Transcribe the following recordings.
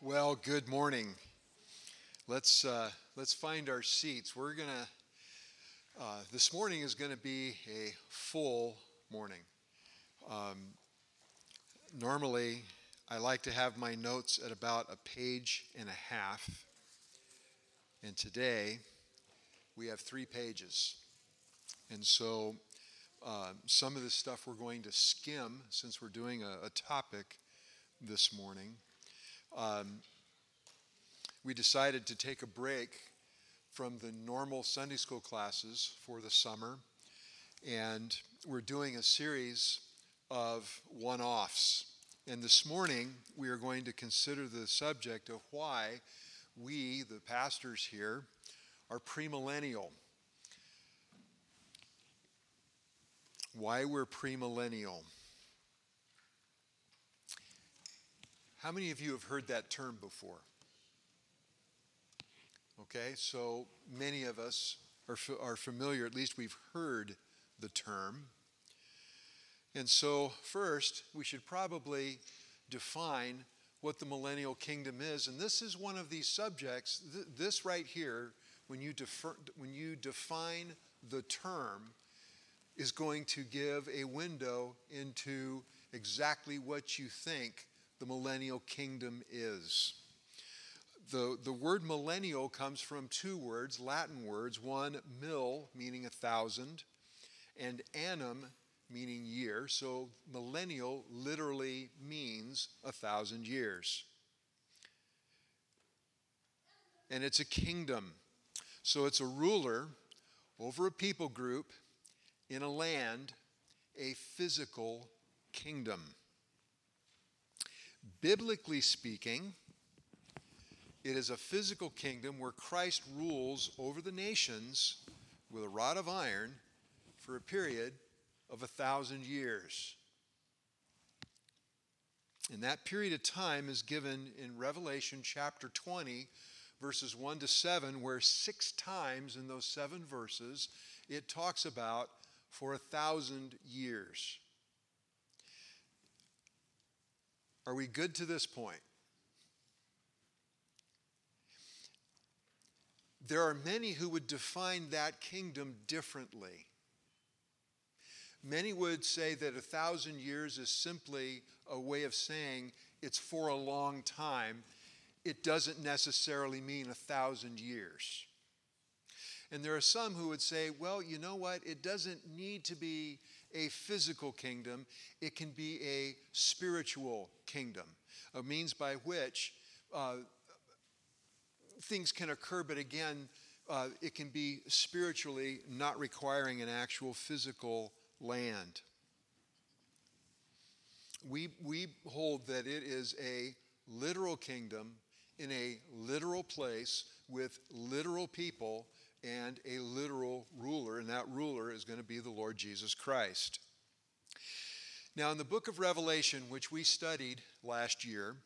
Well, good morning. Let's uh, let's find our seats. We're gonna. Uh, this morning is going to be a full morning. Um, normally, I like to have my notes at about a page and a half, and today we have three pages, and so uh, some of this stuff we're going to skim since we're doing a, a topic this morning. Um, we decided to take a break from the normal Sunday school classes for the summer, and we're doing a series of one offs. And this morning, we are going to consider the subject of why we, the pastors here, are premillennial. Why we're premillennial. How many of you have heard that term before? Okay, so many of us are, are familiar, at least we've heard the term. And so, first, we should probably define what the millennial kingdom is. And this is one of these subjects, th- this right here, when you, defer, when you define the term, is going to give a window into exactly what you think the millennial kingdom is. The, the word millennial comes from two words, Latin words. One, mil, meaning a thousand, and annum, meaning year. So millennial literally means a thousand years. And it's a kingdom. So it's a ruler over a people group in a land, a physical kingdom. Biblically speaking, it is a physical kingdom where Christ rules over the nations with a rod of iron for a period of a thousand years. And that period of time is given in Revelation chapter 20, verses 1 to 7, where six times in those seven verses it talks about for a thousand years. Are we good to this point? There are many who would define that kingdom differently. Many would say that a thousand years is simply a way of saying it's for a long time. It doesn't necessarily mean a thousand years. And there are some who would say, well, you know what? It doesn't need to be a physical kingdom, it can be a spiritual kingdom, a means by which uh, things can occur, but again, uh, it can be spiritually not requiring an actual physical land. We, we hold that it is a literal kingdom in a literal place with literal people and a literal ruler, and that ruler is going to be the Lord Jesus Christ. Now, in the book of Revelation, which we studied last year,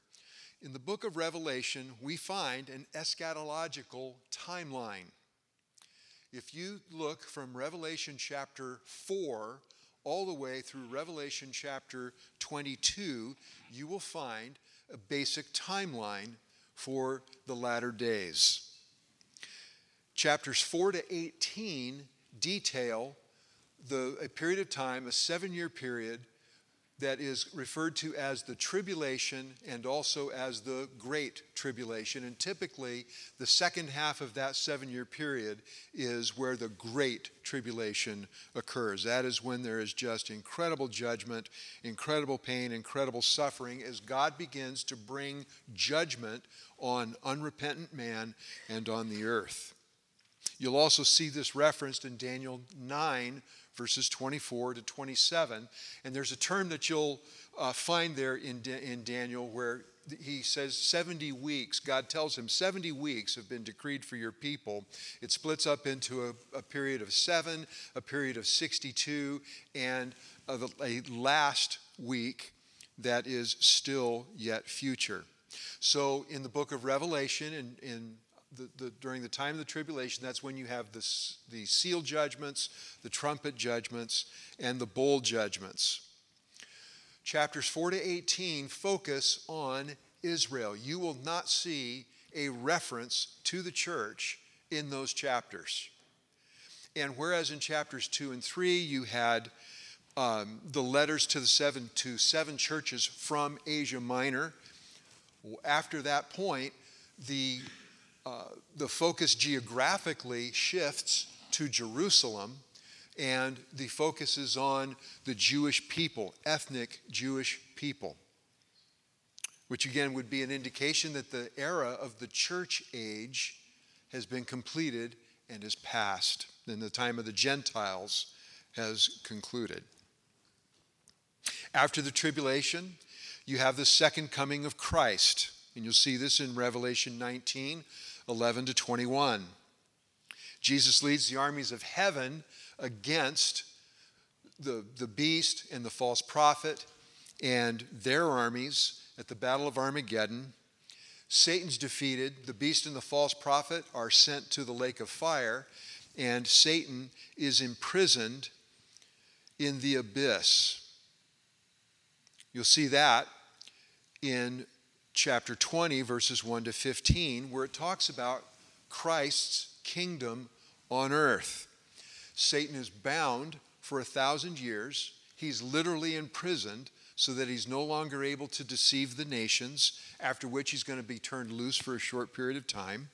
in the book of Revelation, we find an eschatological timeline. If you look from Revelation chapter 4 all the way through Revelation chapter 22, you will find a basic timeline for the latter days. Chapters 4 to 18 detail the, a period of time, a seven year period, that is referred to as the tribulation and also as the great tribulation. And typically, the second half of that seven year period is where the great tribulation occurs. That is when there is just incredible judgment, incredible pain, incredible suffering as God begins to bring judgment on unrepentant man and on the earth. You'll also see this referenced in Daniel 9, verses 24 to 27. And there's a term that you'll uh, find there in, in Daniel where he says 70 weeks. God tells him 70 weeks have been decreed for your people. It splits up into a, a period of seven, a period of 62, and a, a last week that is still yet future. So in the book of Revelation, in, in the, the, during the time of the tribulation, that's when you have the, the seal judgments, the trumpet judgments, and the bowl judgments. Chapters 4 to 18 focus on Israel. You will not see a reference to the church in those chapters. And whereas in chapters two and three you had um, the letters to the seven to seven churches from Asia Minor, after that point, the uh, the focus geographically shifts to Jerusalem, and the focus is on the Jewish people, ethnic Jewish people, which again would be an indication that the era of the church age has been completed and is past, and the time of the Gentiles has concluded. After the tribulation, you have the second coming of Christ, and you'll see this in Revelation 19 11 to 21. Jesus leads the armies of heaven against the, the beast and the false prophet and their armies at the Battle of Armageddon. Satan's defeated. The beast and the false prophet are sent to the lake of fire, and Satan is imprisoned in the abyss. You'll see that in chapter 20, verses 1 to 15, where it talks about Christ's kingdom on earth. Satan is bound for a thousand years. He's literally imprisoned so that he's no longer able to deceive the nations, after which he's going to be turned loose for a short period of time.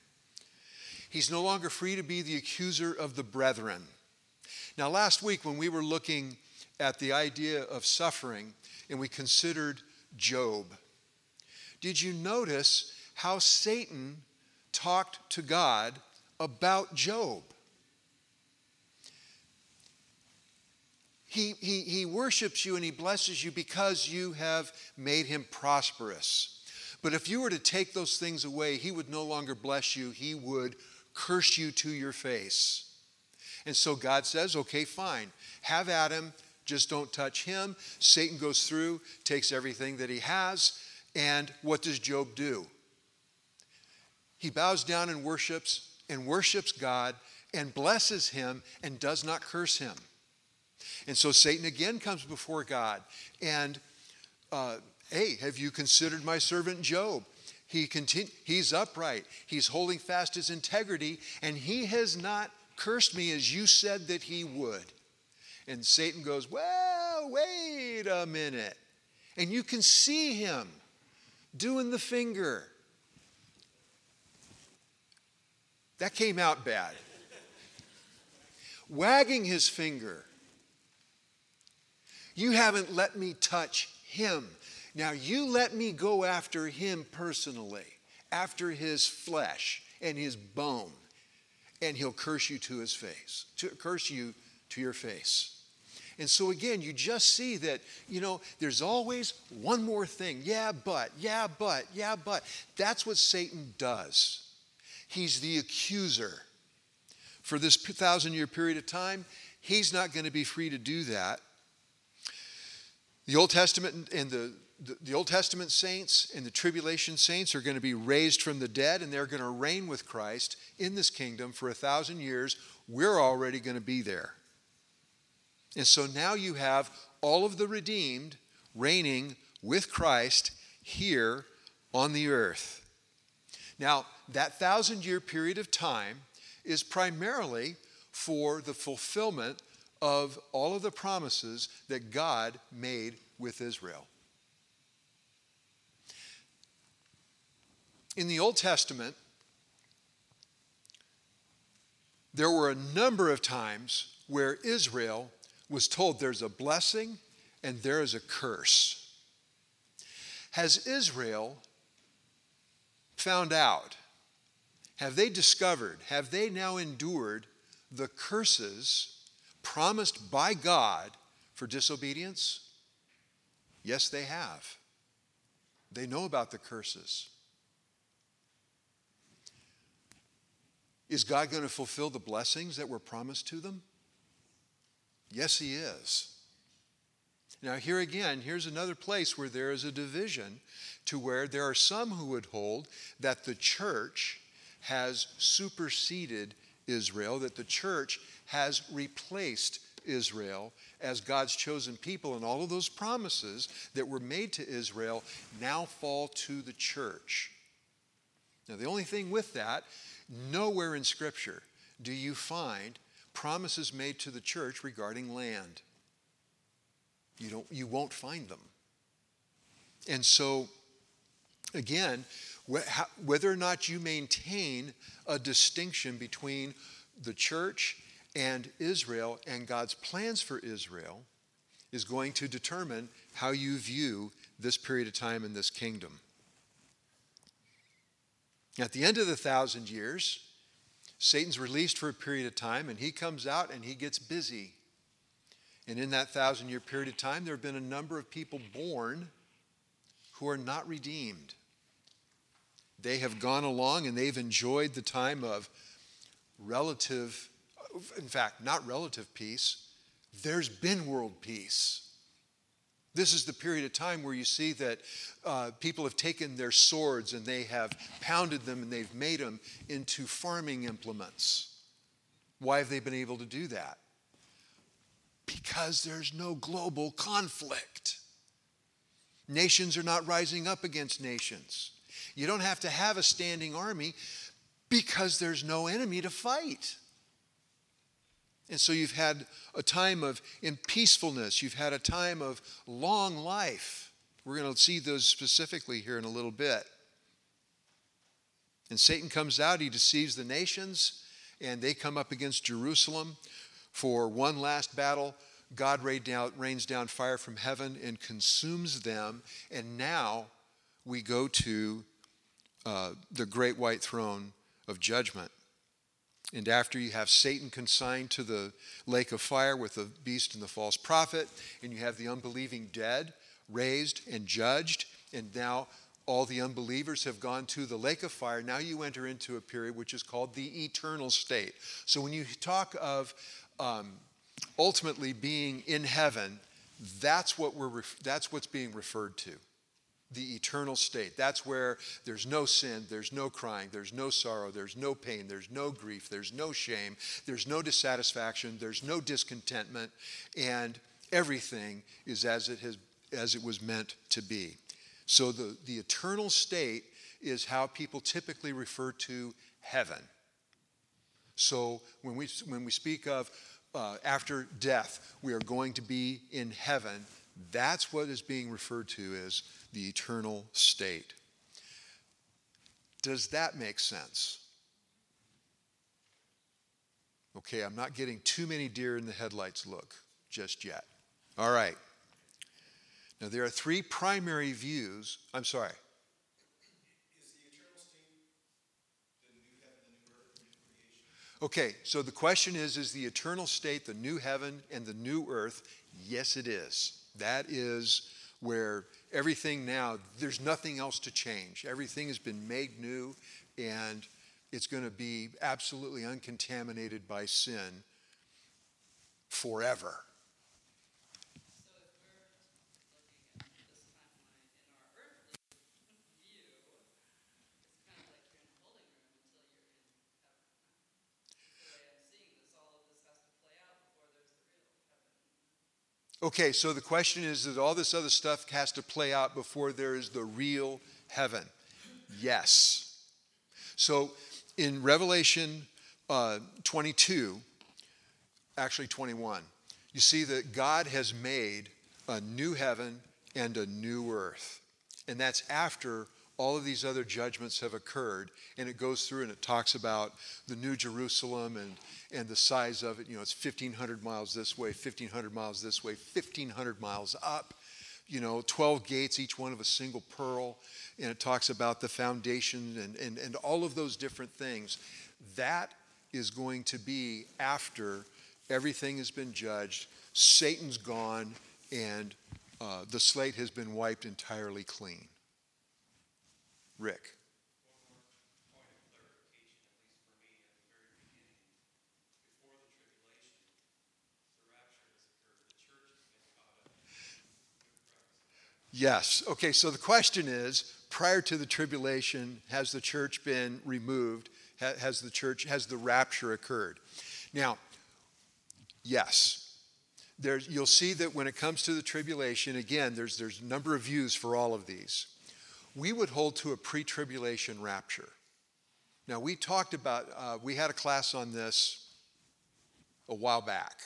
He's no longer free to be the accuser of the brethren. Now, last week, when we were looking at the idea of suffering and we considered Job, did you notice how Satan talked to God about Job? He, he, he worships you and he blesses you because you have made him prosperous. But if you were to take those things away, he would no longer bless you, he would curse you to your face. And so God says, okay, fine, have Adam, just don't touch him. Satan goes through, takes everything that he has, and what does Job do? He bows down and worships and worships God and blesses him and does not curse him. And so Satan again comes before God and, uh, hey, have you considered my servant Job? He he's upright, he's holding fast his integrity, and he has not cursed me as you said that he would. And Satan goes, Well, wait a minute. And you can see him doing the finger. That came out bad. Wagging his finger. You haven't let me touch him. Now you let me go after him personally, after his flesh and his bone, and he'll curse you to his face, to curse you to your face. And so again, you just see that, you know, there's always one more thing. Yeah, but, yeah, but, yeah, but. That's what Satan does. He's the accuser. For this thousand year period of time, he's not going to be free to do that. The Old Testament and the, the, Old Testament saints and the tribulation saints are going to be raised from the dead and they're going to reign with Christ in this kingdom for a thousand years. We're already going to be there. And so now you have all of the redeemed reigning with Christ here on the earth. Now, that thousand year period of time is primarily for the fulfillment of all of the promises that God made with Israel. In the Old Testament, there were a number of times where Israel was told there's a blessing and there is a curse. Has Israel found out? Have they discovered? Have they now endured the curses promised by God for disobedience? Yes, they have. They know about the curses. Is God going to fulfill the blessings that were promised to them? Yes, he is. Now, here again, here's another place where there is a division to where there are some who would hold that the church has superseded Israel, that the church has replaced Israel as God's chosen people, and all of those promises that were made to Israel now fall to the church. Now, the only thing with that, nowhere in Scripture do you find promises made to the church regarding land. You, don't, you won't find them. And so, again, whether or not you maintain a distinction between the church and Israel and God's plans for Israel is going to determine how you view this period of time in this kingdom. At the end of the thousand years, Satan's released for a period of time and he comes out and he gets busy. And in that thousand year period of time, there have been a number of people born who are not redeemed. They have gone along and they've enjoyed the time of relative, in fact, not relative peace. There's been world peace. This is the period of time where you see that uh, people have taken their swords and they have pounded them and they've made them into farming implements. Why have they been able to do that? Because there's no global conflict. Nations are not rising up against nations. You don't have to have a standing army because there's no enemy to fight. And so you've had a time of in peacefulness, you've had a time of long life. We're going to see those specifically here in a little bit. And Satan comes out, he deceives the nations, and they come up against Jerusalem for one last battle. God rains down fire from heaven and consumes them. And now we go to uh, the great white throne of judgment. And after you have Satan consigned to the lake of fire with the beast and the false prophet, and you have the unbelieving dead raised and judged, and now all the unbelievers have gone to the lake of fire, now you enter into a period which is called the eternal state. So when you talk of um, ultimately being in heaven, that's what we're that's what's being referred to the eternal state. That's where there's no sin, there's no crying, there's no sorrow, there's no pain, there's no grief, there's no shame, there's no dissatisfaction, there's no discontentment, and everything is as it has as it was meant to be. So the, the eternal state is how people typically refer to heaven. So when we when we speak of uh, after death, we are going to be in heaven. That's what is being referred to as the eternal state. Does that make sense? Okay, I'm not getting too many deer in the headlights look just yet. All right. Now, there are three primary views. I'm sorry. Okay, so the question is Is the eternal state the new heaven and the new earth? Yes, it is. That is where everything now, there's nothing else to change. Everything has been made new, and it's going to be absolutely uncontaminated by sin forever. Okay, so the question is that all this other stuff has to play out before there is the real heaven. Yes. So in Revelation uh, 22, actually 21, you see that God has made a new heaven and a new earth. And that's after all of these other judgments have occurred. And it goes through and it talks about the New Jerusalem and, and the size of it. You know, it's 1,500 miles this way, 1,500 miles this way, 1,500 miles up. You know, 12 gates, each one of a single pearl. And it talks about the foundation and, and, and all of those different things. That is going to be after everything has been judged, Satan's gone, and uh, the slate has been wiped entirely clean. Rick. Yes. Okay, so the question is prior to the tribulation, has the church been removed? Has the church, has the rapture occurred? Now, yes. there's, you'll see that when it comes to the tribulation, again, there's, there's a number of views for all of these. We would hold to a pre tribulation rapture. Now, we talked about, uh, we had a class on this a while back.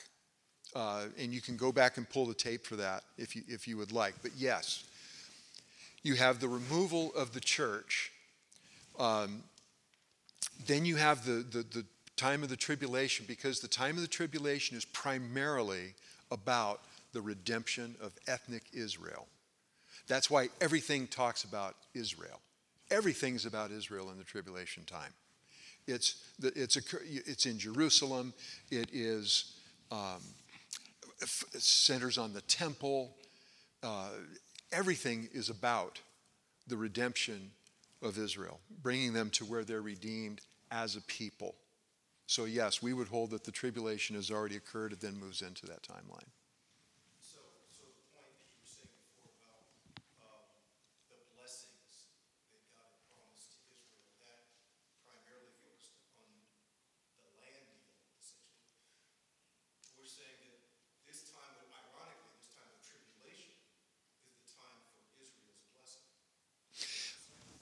Uh, and you can go back and pull the tape for that if you, if you would like. But yes, you have the removal of the church. Um, then you have the, the, the time of the tribulation, because the time of the tribulation is primarily about the redemption of ethnic Israel. That's why everything talks about Israel. Everything's about Israel in the tribulation time. It's, the, it's, a, it's in Jerusalem. It is um, centers on the temple. Uh, everything is about the redemption of Israel, bringing them to where they're redeemed as a people. So, yes, we would hold that the tribulation has already occurred and then moves into that timeline.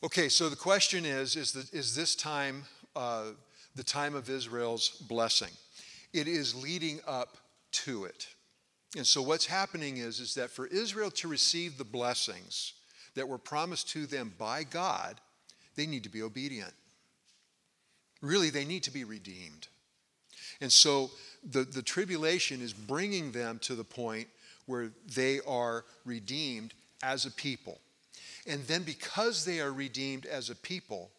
Okay, so the question is is, the, is this time uh, the time of Israel's blessing? It is leading up to it. And so what's happening is, is that for Israel to receive the blessings that were promised to them by God, they need to be obedient. Really, they need to be redeemed. And so the, the tribulation is bringing them to the point where they are redeemed as a people. And then because they are redeemed as a people,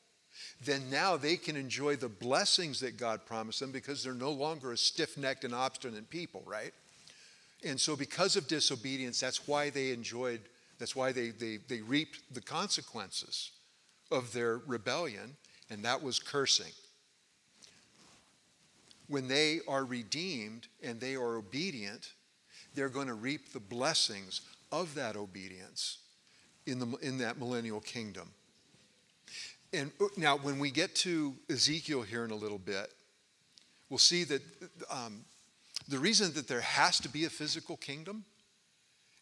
then now they can enjoy the blessings that God promised them because they're no longer a stiff necked and obstinate people, right? And so, because of disobedience, that's why they enjoyed, that's why they, they, they reaped the consequences of their rebellion, and that was cursing. When they are redeemed and they are obedient, they're going to reap the blessings of that obedience in, the, in that millennial kingdom. And uh, now, when we get to Ezekiel here in a little bit, we'll see that um, the reason that there has to be a physical kingdom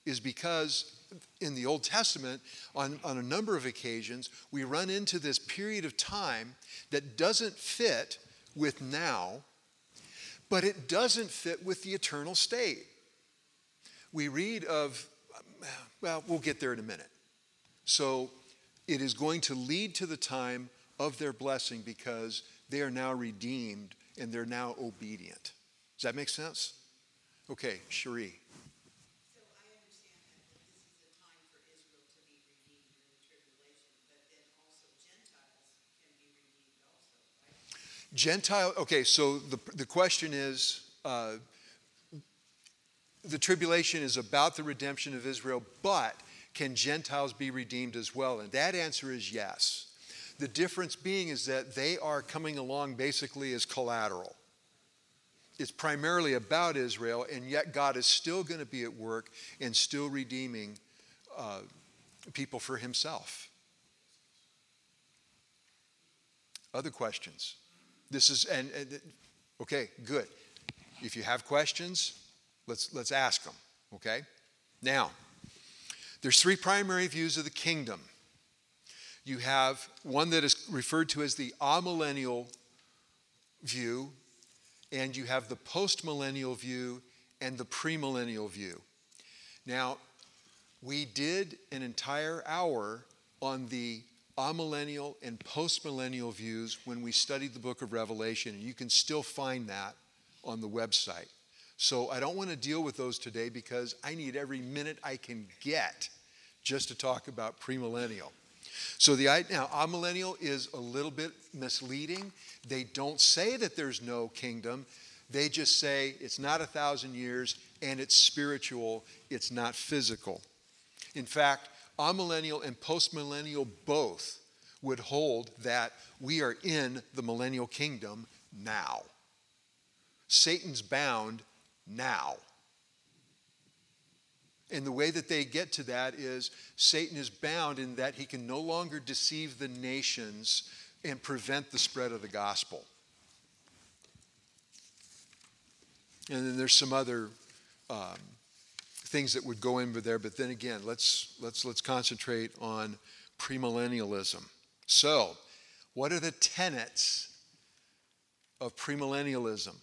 is because in the Old Testament, on, on a number of occasions, we run into this period of time that doesn't fit with now, but it doesn't fit with the eternal state. We read of, well, we'll get there in a minute. So it is going to lead to the time of their blessing because they are now redeemed and they're now obedient. Does that make sense? Okay, Cherie. Gentile, okay, so the, the question is uh, the tribulation is about the redemption of Israel, but can Gentiles be redeemed as well? And that answer is yes. The difference being is that they are coming along basically as collateral. It's primarily about Israel, and yet God is still going to be at work and still redeeming uh, people for himself. Other questions? This is, and, and okay, good. If you have questions, let's, let's ask them, okay? Now, there's three primary views of the kingdom. You have one that is referred to as the amillennial view, and you have the postmillennial view and the premillennial view. Now, we did an entire hour on the amillennial and postmillennial views when we studied the book of Revelation, and you can still find that on the website. So I don't want to deal with those today because I need every minute I can get just to talk about premillennial. So the now amillennial is a little bit misleading. They don't say that there's no kingdom. They just say it's not a thousand years and it's spiritual, it's not physical. In fact, amillennial and postmillennial both would hold that we are in the millennial kingdom now. Satan's bound now. And the way that they get to that is Satan is bound in that he can no longer deceive the nations and prevent the spread of the gospel. And then there's some other um, things that would go in there, but then again, let's, let's, let's concentrate on premillennialism. So, what are the tenets of premillennialism?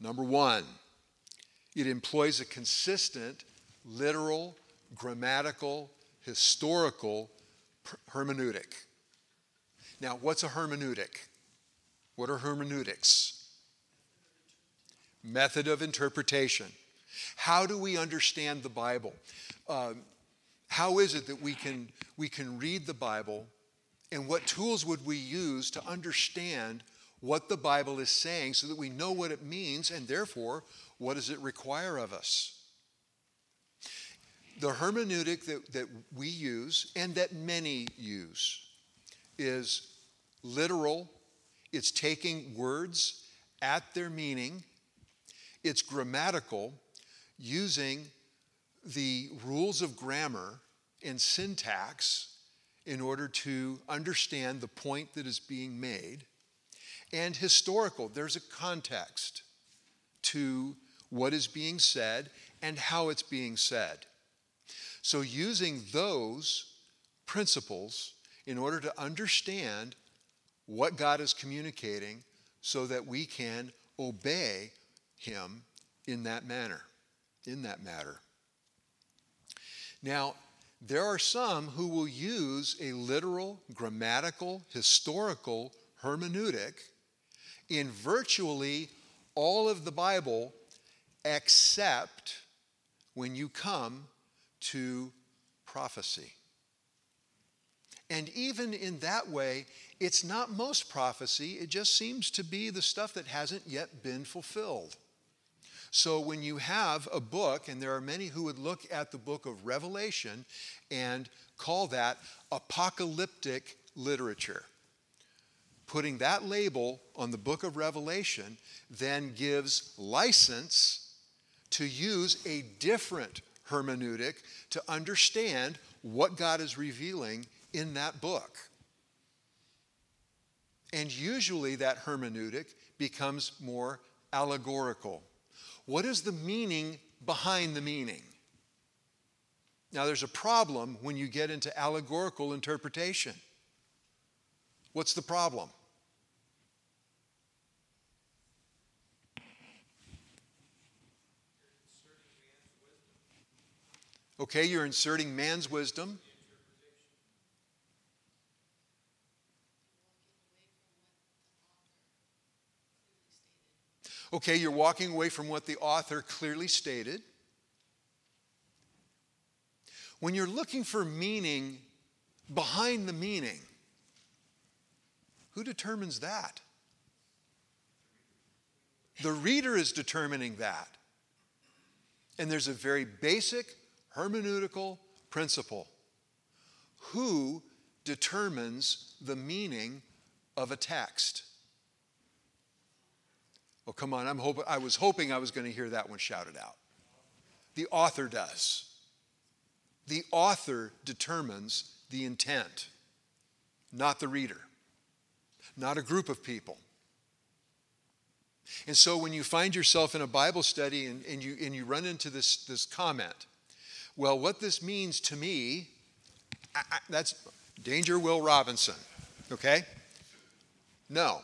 Number one, it employs a consistent, literal, grammatical, historical hermeneutic. Now, what's a hermeneutic? What are hermeneutics? Method of interpretation. How do we understand the Bible? Um, how is it that we can, we can read the Bible, and what tools would we use to understand what the Bible is saying so that we know what it means, and therefore, what does it require of us? The hermeneutic that, that we use and that many use is literal, it's taking words at their meaning, it's grammatical, using the rules of grammar and syntax in order to understand the point that is being made, and historical. There's a context to what is being said and how it's being said. So, using those principles in order to understand what God is communicating so that we can obey Him in that manner, in that matter. Now, there are some who will use a literal, grammatical, historical hermeneutic in virtually all of the Bible except when you come to prophecy. And even in that way, it's not most prophecy, it just seems to be the stuff that hasn't yet been fulfilled. So when you have a book, and there are many who would look at the book of Revelation and call that apocalyptic literature. Putting that label on the book of Revelation then gives license to use a different hermeneutic to understand what God is revealing in that book. And usually that hermeneutic becomes more allegorical. What is the meaning behind the meaning? Now, there's a problem when you get into allegorical interpretation. What's the problem? Okay, you're inserting man's wisdom. Okay, you're walking away from what the author clearly stated. When you're looking for meaning behind the meaning, who determines that? The reader is determining that. And there's a very basic hermeneutical principle. Who determines the meaning of a text? Oh, come on, I'm hoping, I was hoping I was going to hear that one shouted out. The author does. The author determines the intent, not the reader, not a group of people. And so when you find yourself in a Bible study and, and, you, and you run into this, this comment, well, what this means to me, I, I, that's Danger Will Robinson, okay? No.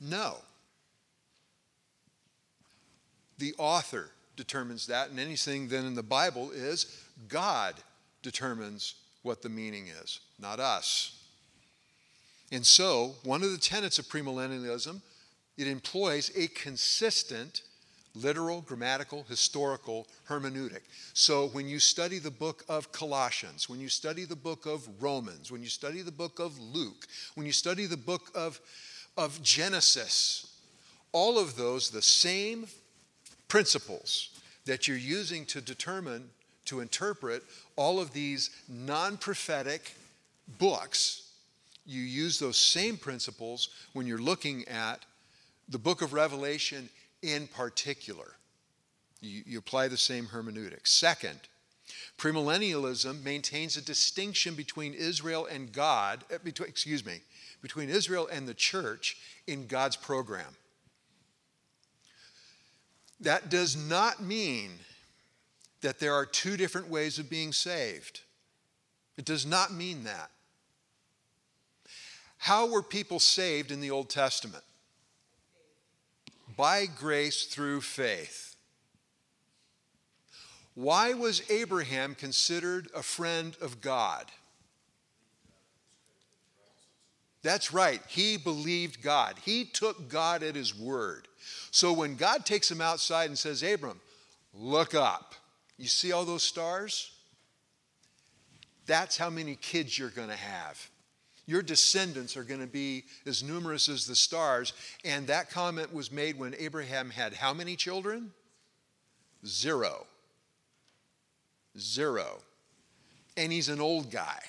No. The author determines that, and anything then in the Bible is God determines what the meaning is, not us. And so, one of the tenets of premillennialism, it employs a consistent literal, grammatical, historical hermeneutic. So when you study the book of Colossians, when you study the book of Romans, when you study the book of Luke, when you study the book of, of Genesis, all of those, the same principles that you're using to determine, to interpret all of these non prophetic books, you use those same principles when you're looking at the book of Revelation in particular. You, you apply the same hermeneutics. Second, premillennialism maintains a distinction between Israel and God, eh, between, excuse me, between Israel and the church in God's program. That does not mean that there are two different ways of being saved. It does not mean that. How were people saved in the Old Testament? By grace through faith. Why was Abraham considered a friend of God? That's right. He believed God. He took God at his word. So when God takes him outside and says, Abram, look up. You see all those stars? That's how many kids you're going to have. Your descendants are going to be as numerous as the stars. And that comment was made when Abraham had how many children? Zero. Zero. And he's an old guy.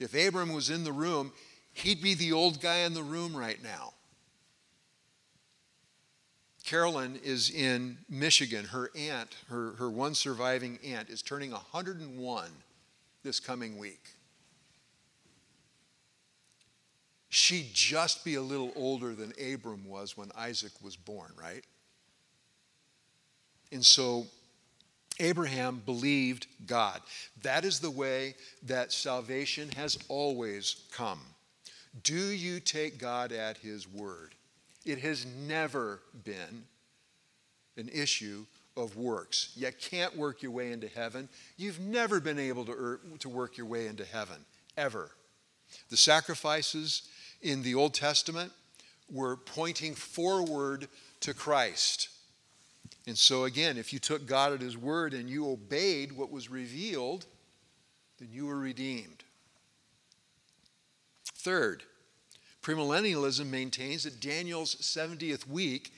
If Abram was in the room, he'd be the old guy in the room right now. Carolyn is in Michigan. Her aunt, her, her one surviving aunt, is turning 101 this coming week. She'd just be a little older than Abram was when Isaac was born, right? And so Abraham believed God. That is the way that salvation has always come. Do you take God at his word? It has never been an issue of works. You can't work your way into heaven. You've never been able to, er, to work your way into heaven, ever. The sacrifices in the Old Testament were pointing forward to Christ. And so, again, if you took God at His word and you obeyed what was revealed, then you were redeemed. Third, premillennialism maintains that Daniel's 70th week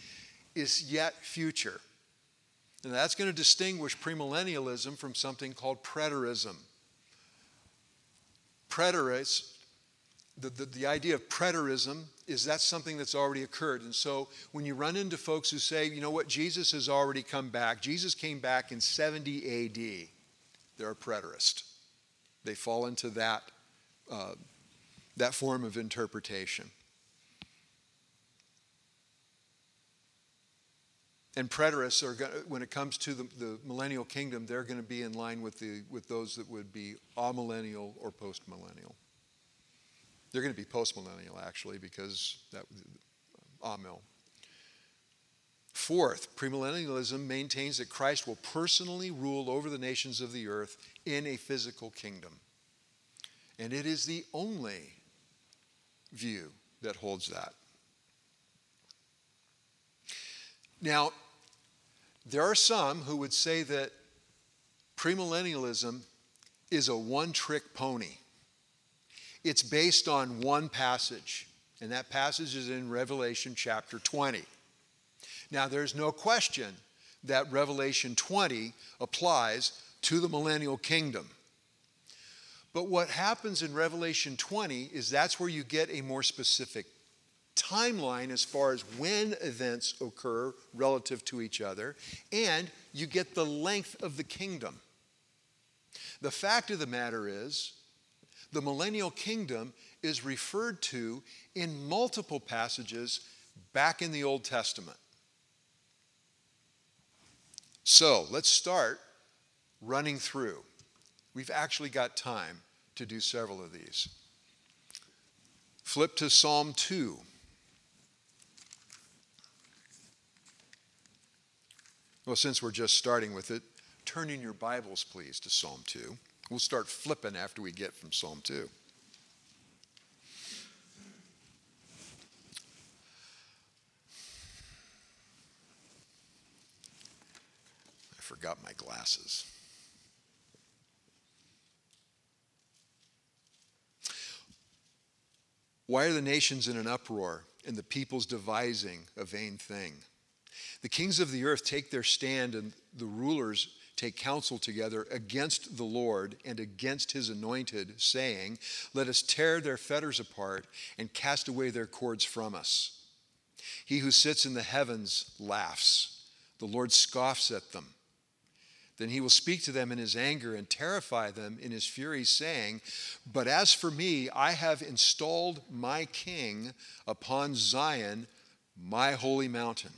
is yet future. And that's going to distinguish premillennialism from something called preterism. Preterists the, the, the, idea of preterism is that's something that's already occurred. And so when you run into folks who say, you know what, Jesus has already come back, Jesus came back in 70 AD, they're a preterist. They fall into that, uh, that form of interpretation. And preterists are going when it comes to the, the millennial kingdom, they're going to be in line with, the, with those that would be amillennial or postmillennial. They're going to be postmillennial, actually, because that, uh, um, Amil. Fourth, premillennialism maintains that Christ will personally rule over the nations of the earth in a physical kingdom. And it is the only view that holds that. Now, there are some who would say that premillennialism is a one trick pony. It's based on one passage, and that passage is in Revelation chapter 20. Now, there's no question that Revelation 20 applies to the millennial kingdom. But what happens in Revelation 20 is that's where you get a more specific timeline as far as when events occur relative to each other, and you get the length of the kingdom. The fact of the matter is, the millennial kingdom is referred to in multiple passages back in the Old Testament. So let's start running through. We've actually got time to do several of these. Flip to Psalm 2. Well, since we're just starting with it, turn in your Bibles, please, to Psalm 2. We'll start flipping after we get from Psalm 2. I forgot my glasses. Why are the nations in an uproar and the peoples devising a vain thing? The kings of the earth take their stand, and the rulers take counsel together against the Lord and against his anointed, saying, Let us tear their fetters apart and cast away their cords from us. He who sits in the heavens laughs, the Lord scoffs at them. Then he will speak to them in his anger and terrify them in his fury, saying, But as for me, I have installed my king upon Zion, my holy mountain.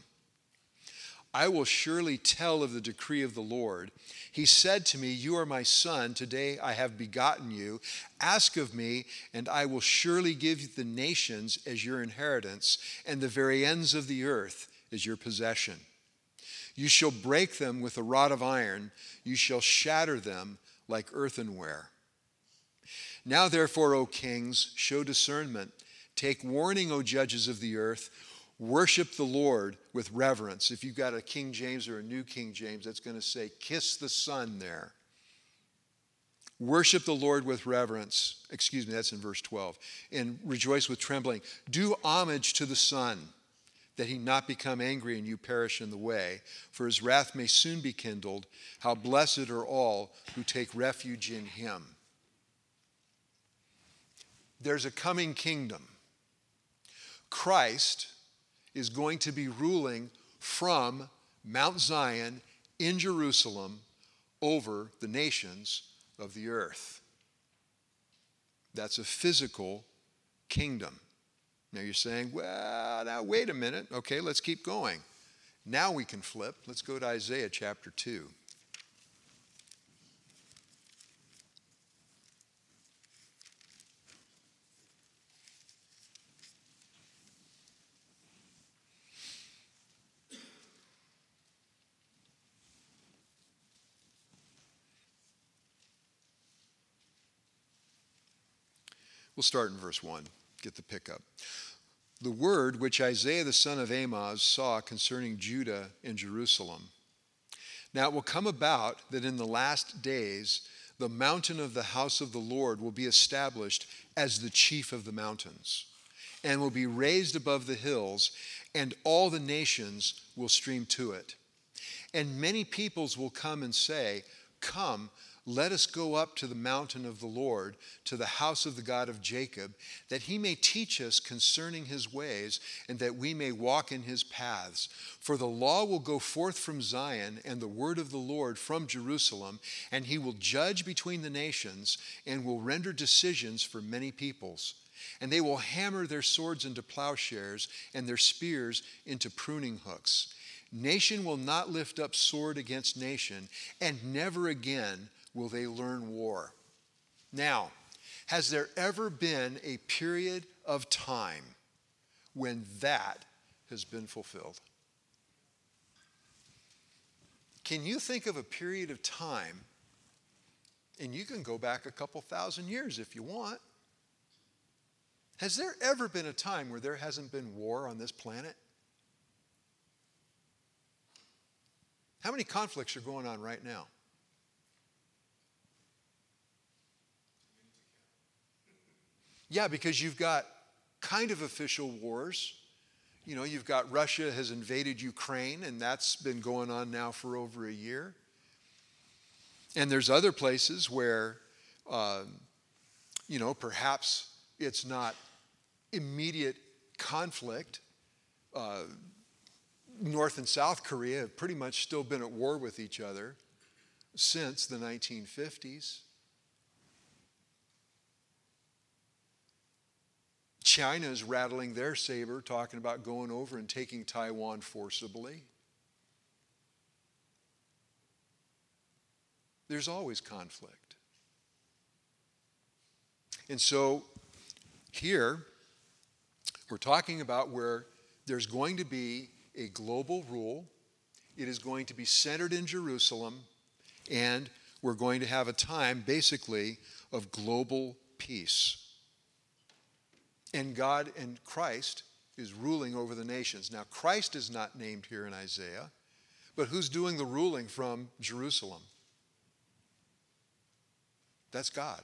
I will surely tell of the decree of the Lord. He said to me, You are my son. Today I have begotten you. Ask of me, and I will surely give the nations as your inheritance, and the very ends of the earth as your possession. You shall break them with a rod of iron, you shall shatter them like earthenware. Now, therefore, O kings, show discernment. Take warning, O judges of the earth. Worship the Lord with reverence. If you've got a King James or a New King James, that's going to say, kiss the Son there. Worship the Lord with reverence. Excuse me, that's in verse 12. And rejoice with trembling. Do homage to the Son, that he not become angry and you perish in the way, for his wrath may soon be kindled. How blessed are all who take refuge in him. There's a coming kingdom. Christ is going to be ruling from Mount Zion in Jerusalem over the nations of the earth. That's a physical kingdom. Now you're saying, well, now wait a minute. Okay, let's keep going. Now we can flip. Let's go to Isaiah chapter 2. We'll start in verse 1, get the pickup. The word which Isaiah the son of Amoz saw concerning Judah and Jerusalem. Now it will come about that in the last days the mountain of the house of the Lord will be established as the chief of the mountains, and will be raised above the hills, and all the nations will stream to it. And many peoples will come and say, Come, let us go up to the mountain of the Lord, to the house of the God of Jacob, that he may teach us concerning his ways, and that we may walk in his paths. For the law will go forth from Zion, and the word of the Lord from Jerusalem, and he will judge between the nations, and will render decisions for many peoples. And they will hammer their swords into plowshares, and their spears into pruning hooks. Nation will not lift up sword against nation, and never again will they learn war. Now, has there ever been a period of time when that has been fulfilled? Can you think of a period of time, and you can go back a couple thousand years if you want? Has there ever been a time where there hasn't been war on this planet? How many conflicts are going on right now? Yeah, because you've got kind of official wars. You know, you've got Russia has invaded Ukraine, and that's been going on now for over a year. And there's other places where, uh, you know, perhaps it's not immediate conflict. Uh, North and South Korea have pretty much still been at war with each other since the 1950s. China is rattling their saber, talking about going over and taking Taiwan forcibly. There's always conflict. And so here, we're talking about where there's going to be a global rule. It is going to be centered in Jerusalem, and we're going to have a time, basically, of global peace. And God and Christ is ruling over the nations. Now, Christ is not named here in Isaiah, but who's doing the ruling from Jerusalem? That's God.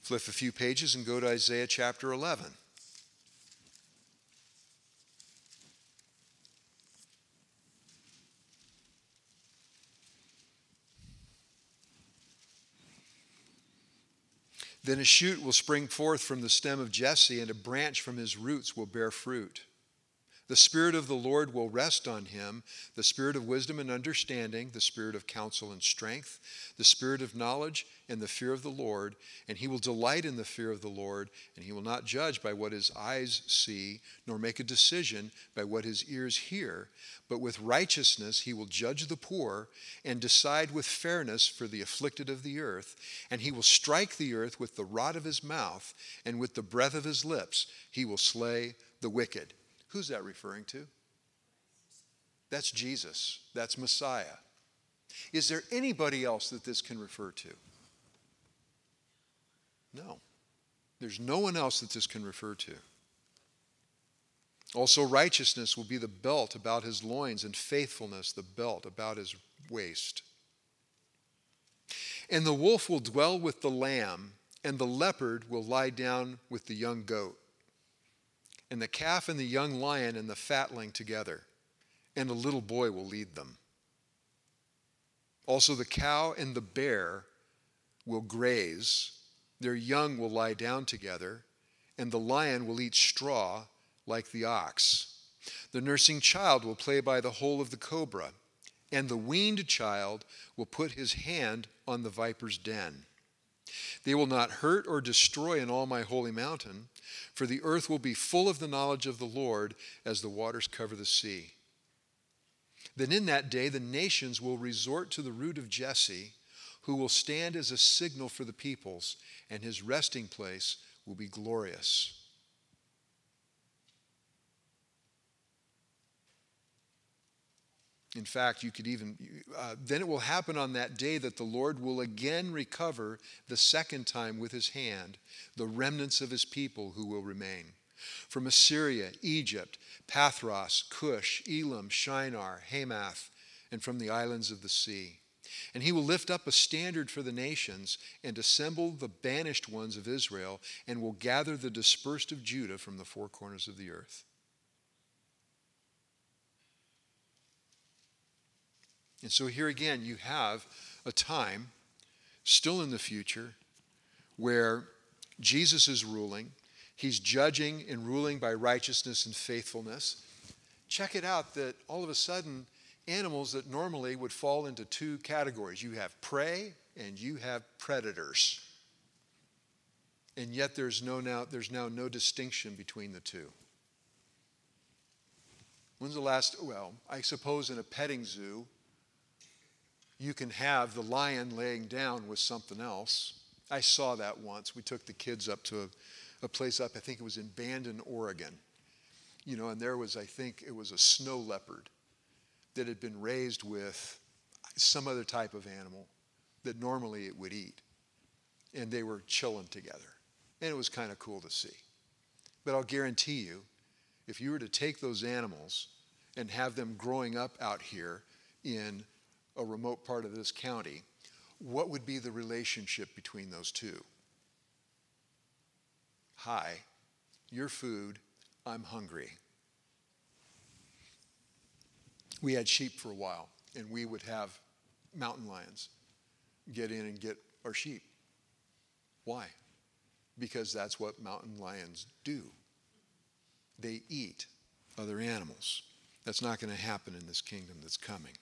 Flip a few pages and go to Isaiah chapter 11. Then a shoot will spring forth from the stem of Jesse, and a branch from his roots will bear fruit. The Spirit of the Lord will rest on him the Spirit of wisdom and understanding, the Spirit of counsel and strength, the Spirit of knowledge and the fear of the Lord. And he will delight in the fear of the Lord, and he will not judge by what his eyes see, nor make a decision by what his ears hear. But with righteousness he will judge the poor and decide with fairness for the afflicted of the earth. And he will strike the earth with the rod of his mouth, and with the breath of his lips he will slay the wicked. Who's that referring to? That's Jesus. That's Messiah. Is there anybody else that this can refer to? No. There's no one else that this can refer to. Also, righteousness will be the belt about his loins, and faithfulness the belt about his waist. And the wolf will dwell with the lamb, and the leopard will lie down with the young goat and the calf and the young lion and the fatling together, and a little boy will lead them. Also, the cow and the bear will graze, their young will lie down together, and the lion will eat straw like the ox. The nursing child will play by the hole of the cobra, and the weaned child will put his hand on the viper's den. They will not hurt or destroy in all my holy mountain, for the earth will be full of the knowledge of the Lord as the waters cover the sea. Then in that day the nations will resort to the root of Jesse, who will stand as a signal for the peoples, and his resting place will be glorious. In fact, you could even, uh, then it will happen on that day that the Lord will again recover the second time with his hand the remnants of his people who will remain. From Assyria, Egypt, Pathros, Cush, Elam, Shinar, Hamath, and from the islands of the sea. And he will lift up a standard for the nations and assemble the banished ones of Israel and will gather the dispersed of Judah from the four corners of the earth. And so here again, you have a time still in the future where Jesus is ruling. He's judging and ruling by righteousness and faithfulness. Check it out that all of a sudden, animals that normally would fall into two categories you have prey and you have predators. And yet there's, no now, there's now no distinction between the two. When's the last, well, I suppose in a petting zoo, you can have the lion laying down with something else. I saw that once. We took the kids up to a, a place up, I think it was in Bandon, Oregon. You know, and there was, I think it was a snow leopard that had been raised with some other type of animal that normally it would eat. And they were chilling together. And it was kind of cool to see. But I'll guarantee you, if you were to take those animals and have them growing up out here in a remote part of this county, what would be the relationship between those two? Hi, your food, I'm hungry. We had sheep for a while, and we would have mountain lions get in and get our sheep. Why? Because that's what mountain lions do. They eat other animals. That's not going to happen in this kingdom that's coming.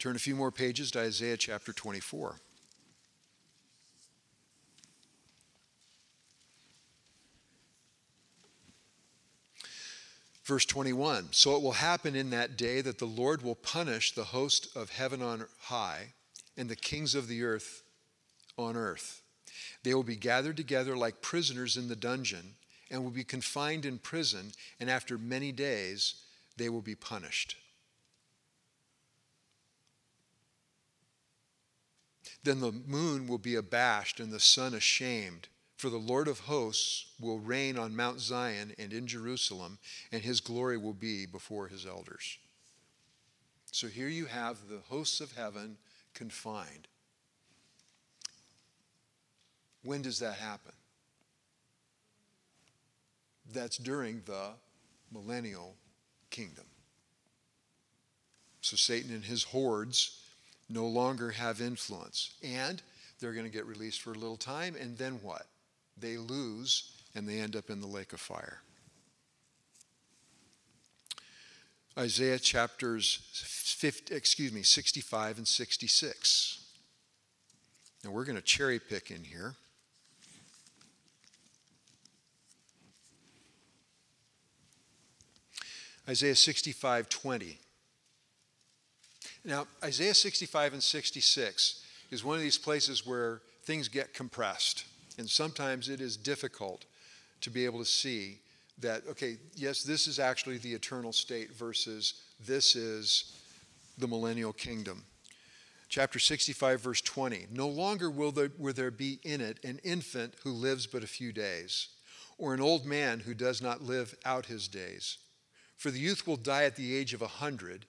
Turn a few more pages to Isaiah chapter 24. Verse 21 So it will happen in that day that the Lord will punish the host of heaven on high and the kings of the earth on earth. They will be gathered together like prisoners in the dungeon and will be confined in prison, and after many days they will be punished. Then the moon will be abashed and the sun ashamed. For the Lord of hosts will reign on Mount Zion and in Jerusalem, and his glory will be before his elders. So here you have the hosts of heaven confined. When does that happen? That's during the millennial kingdom. So Satan and his hordes no longer have influence. And they're going to get released for a little time, and then what? They lose and they end up in the lake of fire. Isaiah chapters 50, excuse me, 65 and 66. Now we're going to cherry pick in here. Isaiah 65, 20. Now, Isaiah 65 and 66 is one of these places where things get compressed. And sometimes it is difficult to be able to see that, okay, yes, this is actually the eternal state versus this is the millennial kingdom. Chapter 65, verse 20. No longer will there, will there be in it an infant who lives but a few days, or an old man who does not live out his days. For the youth will die at the age of a hundred,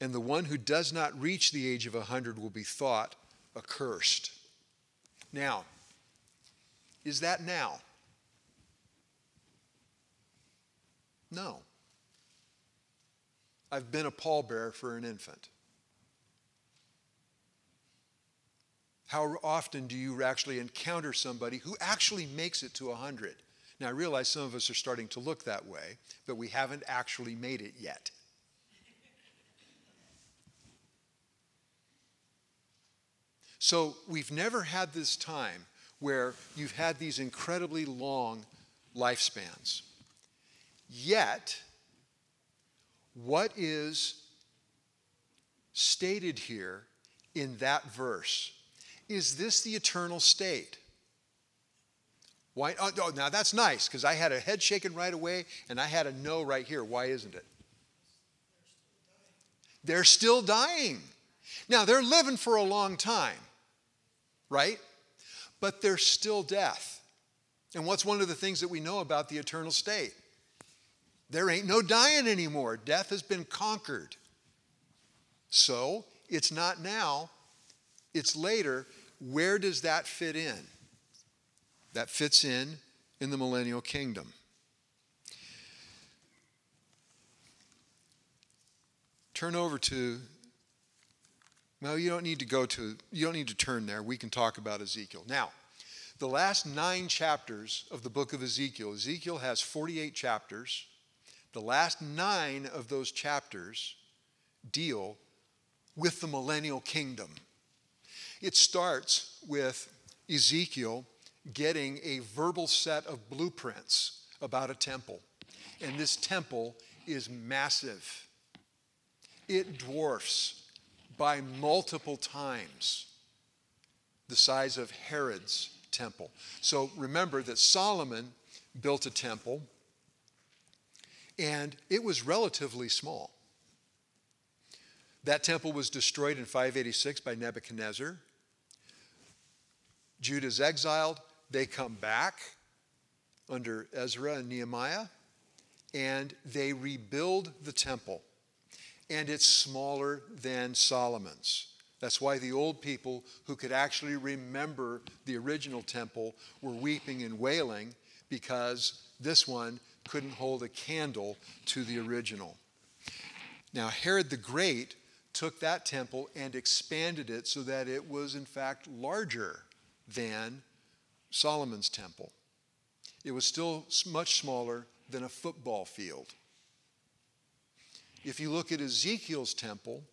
and the one who does not reach the age of a hundred will be thought accursed. Now, is that now? No. I've been a pallbearer for an infant. How often do you actually encounter somebody who actually makes it to 100? Now, I realize some of us are starting to look that way, but we haven't actually made it yet. So, we've never had this time where you've had these incredibly long lifespans. Yet, what is stated here in that verse? Is this the eternal state? Why? Oh, oh now that's nice because I had a head shaking right away and I had a no right here. Why isn't it? They're still dying. Now they're living for a long time, right? But there's still death. And what's one of the things that we know about the eternal state? There ain't no dying anymore. Death has been conquered. So it's not now, it's later. Where does that fit in? That fits in in the millennial kingdom. Turn over to, well, you don't need to go to, you don't need to turn there. We can talk about Ezekiel. Now, the last nine chapters of the book of Ezekiel, Ezekiel has 48 chapters. The last nine of those chapters deal with the millennial kingdom. It starts with Ezekiel getting a verbal set of blueprints about a temple. And this temple is massive, it dwarfs by multiple times the size of Herod's temple. So remember that Solomon built a temple and it was relatively small. That temple was destroyed in 586 by Nebuchadnezzar. Judah's exiled. They come back under Ezra and Nehemiah, and they rebuild the temple. And it's smaller than Solomon's. That's why the old people who could actually remember the original temple were weeping and wailing because this one couldn't hold a candle to the original. Now, Herod the Great took that temple and expanded it so that it was, in fact, larger than Solomon's temple. It was still much smaller than a football field. If you look at Ezekiel's temple,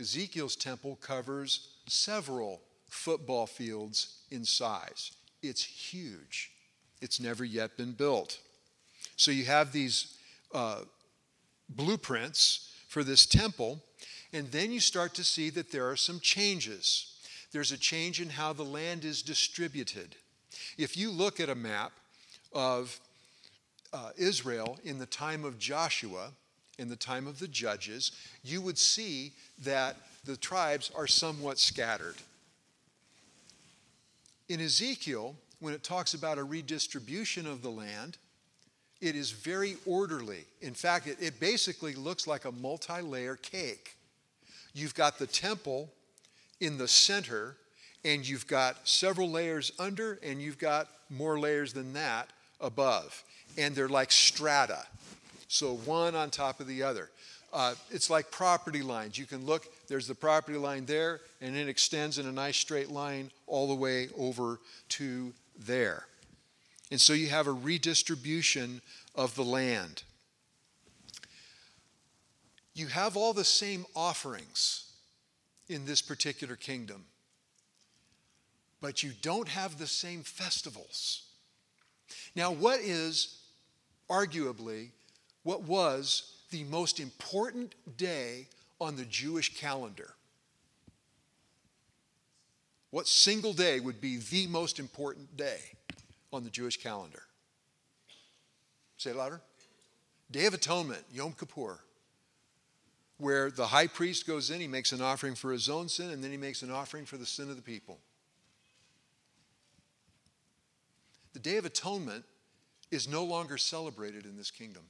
Ezekiel's temple covers several football fields in size. It's huge. It's never yet been built. So you have these uh, blueprints for this temple, and then you start to see that there are some changes. There's a change in how the land is distributed. If you look at a map of uh, Israel in the time of Joshua, in the time of the judges, you would see that the tribes are somewhat scattered. In Ezekiel, when it talks about a redistribution of the land, it is very orderly. In fact, it, it basically looks like a multi layer cake. You've got the temple in the center, and you've got several layers under, and you've got more layers than that above. And they're like strata. So one on top of the other. Uh, it's like property lines. You can look, there's the property line there, and it extends in a nice straight line all the way over to there. And so you have a redistribution of the land. you have all the same offerings in this particular kingdom, but you don't have the same festivals. Now, what is arguably what was the most important day on the Jewish calendar? What single day would be the most important day on the Jewish calendar? Say it louder. Day of Atonement, Yom Kippur, where the high priest goes in, he makes an offering for his own sin, and then he makes an offering for the sin of the people. The Day of Atonement is no longer celebrated in this kingdom.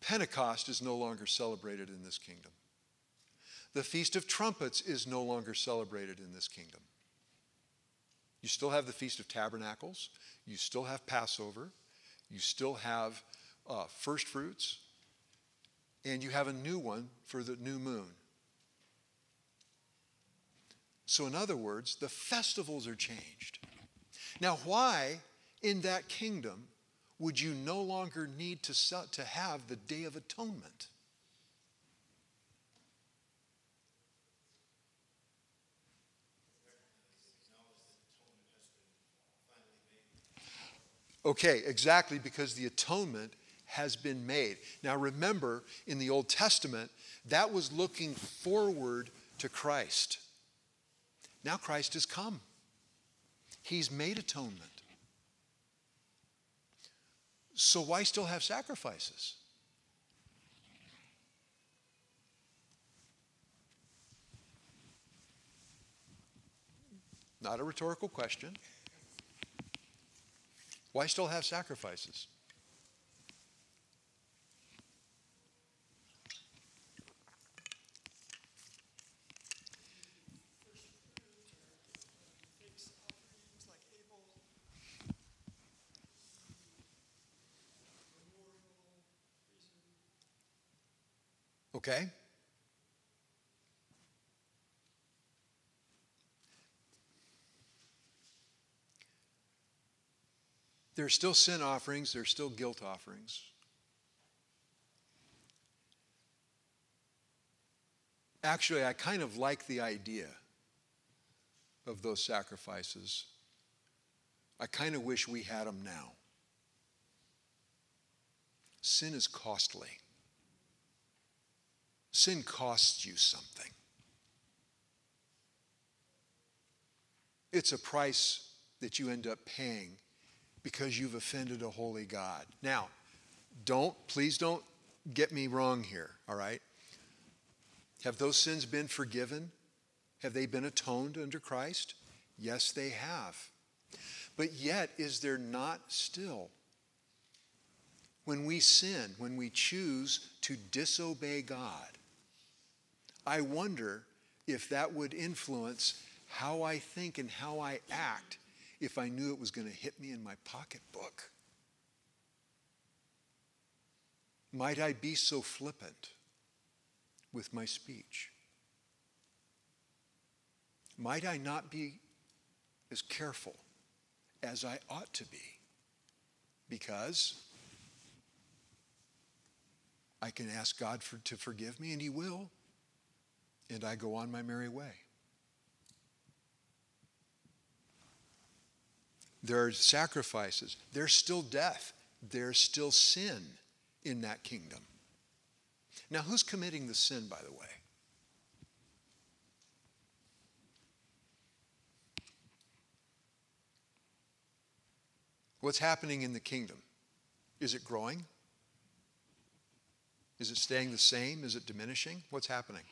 Pentecost is no longer celebrated in this kingdom. The Feast of Trumpets is no longer celebrated in this kingdom. You still have the Feast of Tabernacles, you still have Passover, you still have uh, first fruits, and you have a new one for the new moon. So, in other words, the festivals are changed. Now, why in that kingdom would you no longer need to, to have the Day of Atonement? Okay, exactly, because the atonement has been made. Now remember, in the Old Testament, that was looking forward to Christ. Now Christ has come, He's made atonement. So why still have sacrifices? Not a rhetorical question. Why still have sacrifices? Okay? There are still sin offerings, there are still guilt offerings. Actually, I kind of like the idea of those sacrifices. I kind of wish we had them now. Sin is costly. Sin costs you something. It's a price that you end up paying because you've offended a holy God. Now, don't, please don't get me wrong here, all right? Have those sins been forgiven? Have they been atoned under Christ? Yes, they have. But yet, is there not still, when we sin, when we choose to disobey God, I wonder if that would influence how I think and how I act if I knew it was going to hit me in my pocketbook? Might I be so flippant with my speech? Might I not be as careful as I ought to be? Because I can ask God for, to forgive me, and He will, and I go on my merry way. There are sacrifices. There's still death. There's still sin in that kingdom. Now, who's committing the sin, by the way? What's happening in the kingdom? Is it growing? Is it staying the same? Is it diminishing? What's happening?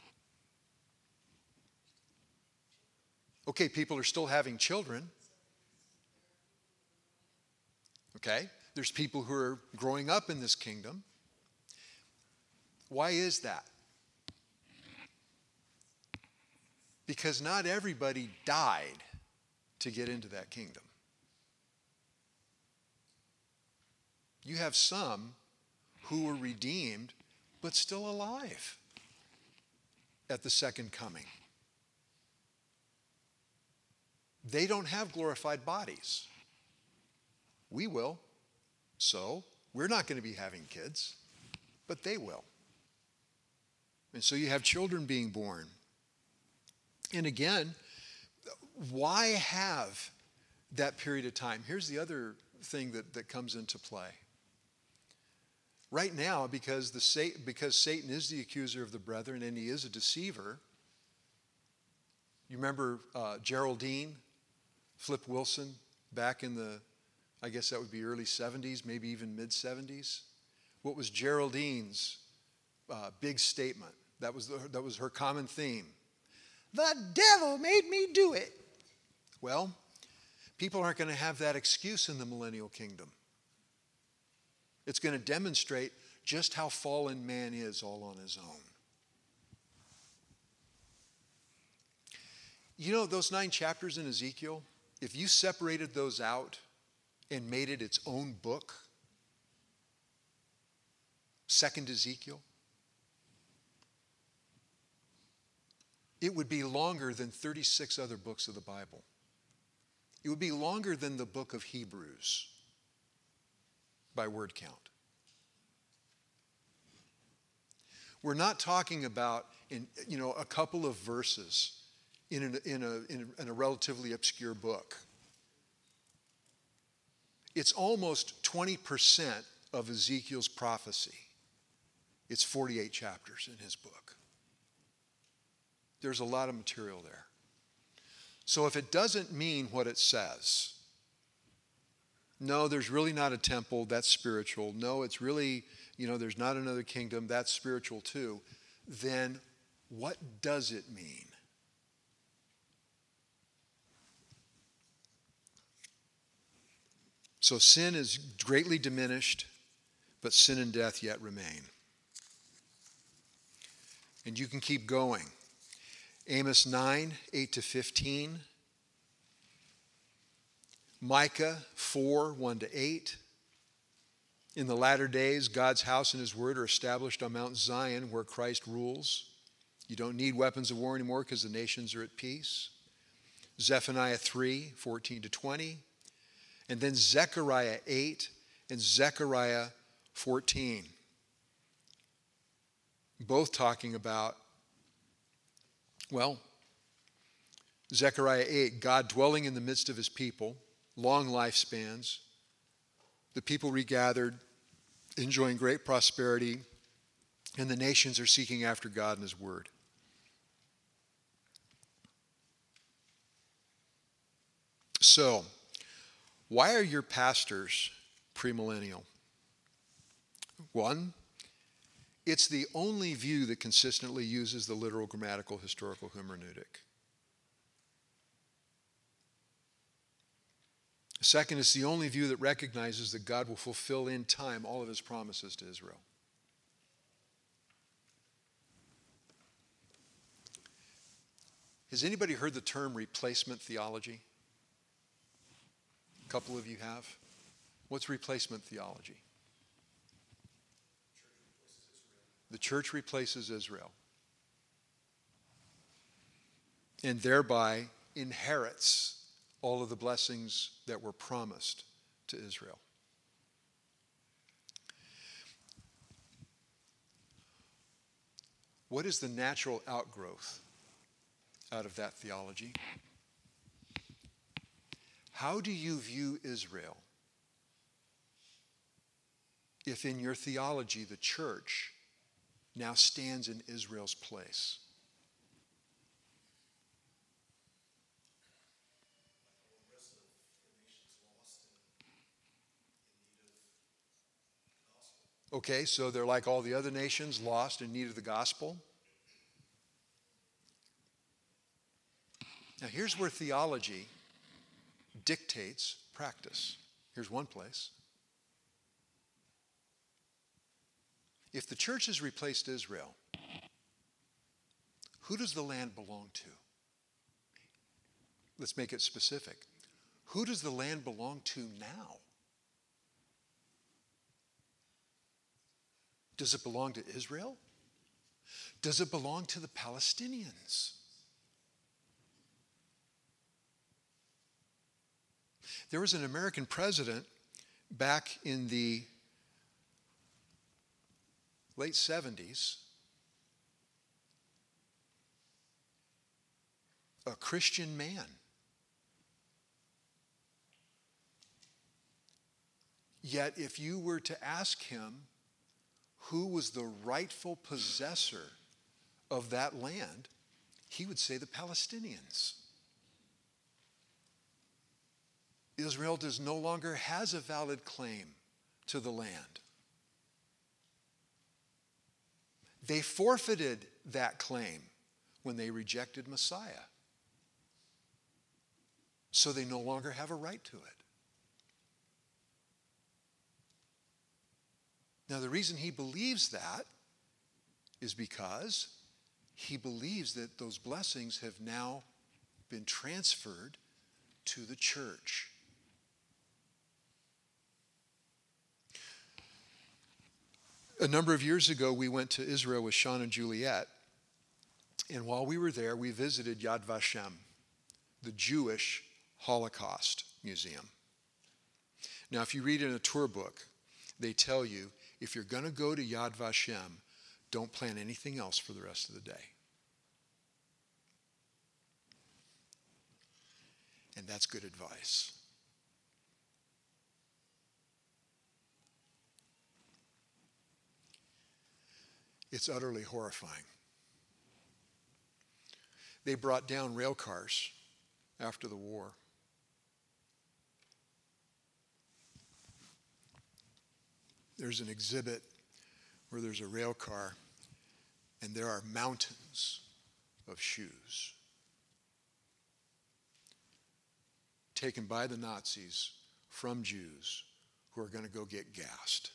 Okay, people are still having children. Okay? There's people who are growing up in this kingdom. Why is that? Because not everybody died to get into that kingdom. You have some who were redeemed but still alive at the second coming. They don't have glorified bodies. We will. So, we're not going to be having kids. but they will. And so you have children being born. And again, why have that period of time? Here's the other thing that, that comes into play. Right now, because, the, because Satan is the accuser of the brethren and he is a deceiver, you remember uh, Geraldine, Flip Wilson, back in the, I guess that would be early 70s, maybe even mid 70s? What was Geraldine's uh, big statement? That was, the, that was her common theme. The devil made me do it. Well, people aren't going to have that excuse in the millennial kingdom. It's going to demonstrate just how fallen man is all on his own. You know, those nine chapters in Ezekiel, if you separated those out and made it its own book, second Ezekiel, it would be longer than 36 other books of the Bible. It would be longer than the book of Hebrews by word count. We're not talking about in, you know, a couple of verses in, an, in, a, in, a, in a relatively obscure book. It's almost 20% of Ezekiel's prophecy. It's 48 chapters in his book there's a lot of material there. So if it doesn't mean what it says, no, there's really not a temple, that's spiritual. No, it's really, you know, there's not another kingdom, that's spiritual too. Then what does it mean? So sin is greatly diminished, but sin and death yet remain. And you can keep going. Amos 9, 8 to 15. Micah 4, 1 to 8. In the latter days, God's house and his word are established on Mount Zion where Christ rules. You don't need weapons of war anymore because the nations are at peace. Zephaniah 3, 14 to 20. And then Zechariah 8 and Zechariah 14. Both talking about well, Zechariah 8, God dwelling in the midst of his people, long lifespans, the people regathered, enjoying great prosperity, and the nations are seeking after God and his word. So, why are your pastors premillennial? One, it's the only view that consistently uses the literal grammatical historical hermeneutic. Second, it's the only view that recognizes that God will fulfill in time all of his promises to Israel. Has anybody heard the term replacement theology? Couple of you have. What's replacement theology? The church replaces Israel and thereby inherits all of the blessings that were promised to Israel. What is the natural outgrowth out of that theology? How do you view Israel if in your theology the church now stands in Israel's place. Okay, so they're like all the other nations, lost in need of the gospel. Now, here's where theology dictates practice. Here's one place. If the church has replaced Israel, who does the land belong to? Let's make it specific. Who does the land belong to now? Does it belong to Israel? Does it belong to the Palestinians? There was an American president back in the late 70s, a Christian man. Yet, if you were to ask him who was the rightful possessor of that land, he would say the Palestinians. Israel does no longer has a valid claim to the land. They forfeited that claim when they rejected Messiah. So they no longer have a right to it. Now, the reason he believes that is because he believes that those blessings have now been transferred to the church. A number of years ago, we went to Israel with Sean and Juliet. And while we were there, we visited Yad Vashem, the Jewish Holocaust Museum. Now, if you read in a tour book, they tell you if you're going to go to Yad Vashem, don't plan anything else for the rest of the day. And that's good advice. It's utterly horrifying. They brought down rail cars after the war. There's an exhibit where there's a rail car and there are mountains of shoes taken by the Nazis from Jews who are going to go get gassed.